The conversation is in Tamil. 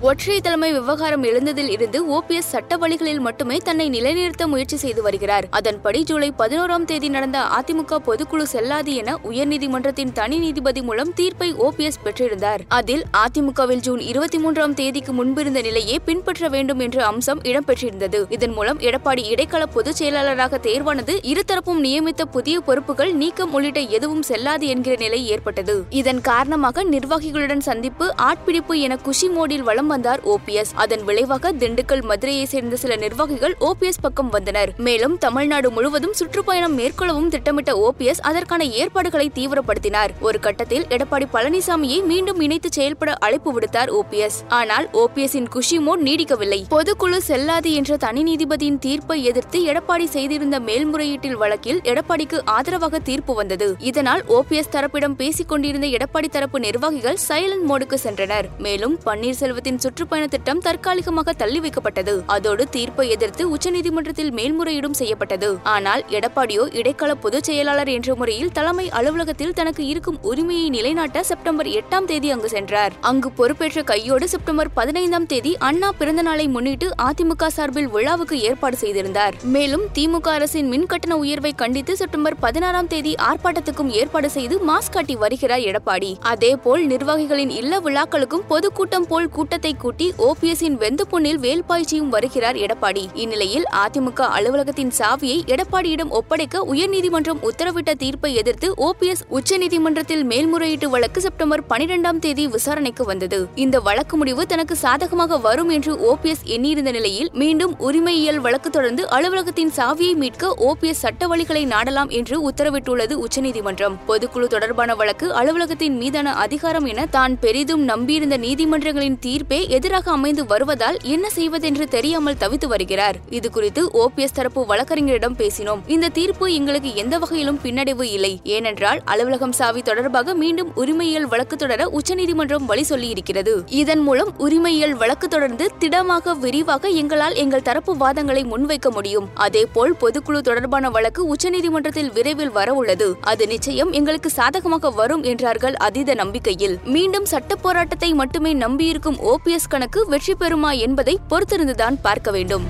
ஒற்றை தலைமை விவகாரம் எழுந்ததில் இருந்து ஓபிஎஸ் சட்ட வழிகளில் மட்டுமே தன்னை நிலைநிறுத்த முயற்சி செய்து வருகிறார். அதன்படி ஜூலை பதினோராம் தேதி நடந்த அதிமுக பொதுக்குழு செல்லாது என உயர்நீதிமன்றத்தின் தனி நீதிபதி மூலம் தீர்ப்பை ஓபிஎஸ் பெற்றிருந்தார். அதில் அதிமுகவில் ஜூன் இருபத்தி மூன்றாம் தேதிக்கு முன்பிருந்த நிலையே பின்பற்ற வேண்டும் என்ற அம்சம் இடம்பெற்றிருந்தது. இதன் மூலம் எடப்பாடி இடைக்கால பொதுச் செயலாளராக தேர்வானது இருதரப்பும் நியமித்த புதிய பொறுப்புகள் நீக்கம் உள்ளிட்ட எதுவும் செல்லாது என்கிற நிலை ஏற்பட்டது. இதன் காரணமாக நிர்வாகிகளுடன் சந்திப்பு ஆட்பிடிப்பு என குஷி மோடில் வலம் வந்தார் ஓபிஎஸ். அதன் விளைவாக திண்டுக்கல் மதுரையை சேர்ந்த சில நிர்வாகிகள் ஓபிஎஸ் பக்கம் வந்தனர். மேலும் தமிழ்நாடு முழுவதும் சுற்றுப்பயணம் மேற்கொள்ளவும் திட்டமிட்ட ஓபிஎஸ் அதற்கான ஏற்பாடுகளை தீவிரப்படுத்தினார். ஒரு கட்டத்தில் எடப்பாடி பழனிசாமியை மீண்டும் இணைத்து செயல்பட அழைப்பு விடுத்தார் ஓபிஎஸ். ஆனால் ஓபிஎஸ்ஸின் குஷி மோட் நீடிக்கவில்லை. பொதுக்குழு செல்லாது என்ற தனி நீதிபதியின் தீர்ப்பை எதிர்த்து எடப்பாடி செய்திருந்த மேல்முறையீட்டில் வழக்கில் எடப்பாடிக்கு ஆதரவாக தீர்ப்பு வந்தது. இதனால் ஓபிஎஸ் தரப்பிடம் பேசிக் கொண்டிருந்த எடப்பாடி தரப்பு நிர்வாகிகள் சைலண்ட் மோடுக்கு சென்றனர். மேலும் பன்னீர்செல்வத்தின் சுற்றுப்பயண திட்டம் தற்காலிகமாக தள்ளி வைக்கப்பட்டது. அதோடு தீர்ப்பை எதிர்த்து உச்சநீதிமன்றத்தில் மேல்முறையீடும் செய்யப்பட்டது. ஆனால் எடப்பாடியோ இடைக்கால பொதுச் செயலாளர் என்ற முறையில் தலைமை அலுவலகத்தில் தனக்கு இருக்கும் உரிமையை நிலைநாட்ட செப்டம்பர் எட்டாம் தேதி அங்கு சென்றார். அங்கு பொறுப்பேற்ற கையோடு செப்டம்பர் பதினைந்தாம் தேதி அண்ணா பிறந்த நாளை முன்னிட்டு அதிமுக சார்பில் விழாவுக்கு ஏற்பாடு செய்திருந்தார். மேலும் திமுக அரசின் மின் கட்டண உயர்வை கண்டித்து செப்டம்பர் பதினாறாம் தேதி ஆர்ப்பாட்டத்துக்கும் ஏற்பாடு செய்து மாஸ்க் காட்டி வருகிறார் எடப்பாடி. அதேபோல் நிர்வாகிகளின் இல்ல விழாக்களுக்கும் பொதுக்கூட்டம் போல் கூட்டத்தை கூட்டி ஓபிஎஸ்ஸின் வெந்து பொன்னில் வேல்பாய்ச்சியும் வருகிறார் எடப்பாடி. இந்நிலையில் அதிமுக அலுவலகத்தின் சாவியை எடப்பாடியிடம் ஒப்படைக்க உயர்நீதிமன்றம் உத்தரவிட்ட தீர்ப்பை எதிர்த்து ஓபிஎஸ் உச்சநீதிமன்றத்தில் மேல்முறையீட்டு வழக்கு செப்டம்பர் பனிரெண்டாம் தேதி விசாரணைக்கு வந்தது. இந்த வழக்கு முடிவு தனக்கு சாதகமாக வரும் என்று ஓபிஎஸ் எண்ணியிருந்த நிலையில் மீண்டும் உரிமையியல் வழக்கு தொடர்ந்து அலுவலகத்தின் சாவியை மீட்க ஓபிஎஸ் சட்ட வழிகளை நாடலாம் என்று உத்தரவிட்டுள்ளது உச்சநீதிமன்றம். பொதுக்குழு தொடர்பான வழக்கு அலுவலகத்தின் மீதான அதிகாரம் என தான் பெரிதும் நம்பியிருந்த நீதிமன்றங்களின் தீர்ப்பே எதிராக அமைந்து வருவதால் என்ன செய்வதென்று தெரியாமல் தவித்து வருகிறார். இது குறித்து ஓபிஎஸ் தரப்பு வழக்கறிஞரிடம் பேசினோம். இந்த தீர்ப்பு எங்களுக்கு எந்த வகையிலும் பின்னடைவு இல்லை. ஏனென்றால் அலுவலகம் சாவி தொடர்பாக மீண்டும் உரிமையியல் வழக்கு தொடர உச்சநீதிமன்றம் வழி சொல்லியிருக்கிறது. இதன் மூலம் உரிமையியல் வழக்கு தொடர்ந்து திடமாக விரிவாக எங்களால் எங்கள் தரப்பு வாதங்களை முன்வைக்க முடியும். அதேபோல் பொதுக்குழு தொடர்பான வழக்கு உச்சநீதிமன்றத்தில் விரைவில் வரவுள்ளது அது நிச்சயம் எங்களுக்கு சாதகமாக வரும் என்றார்கள் அதீத நம்பிக்கையில். மீண்டும் சட்ட போராட்டத்தை மட்டுமே நம்பியிருக்கும் ஐபிஎஸ் கணக்கு வெற்றி பெறுமா என்பதை பொறுத்திருந்துதான் பார்க்க வேண்டும்.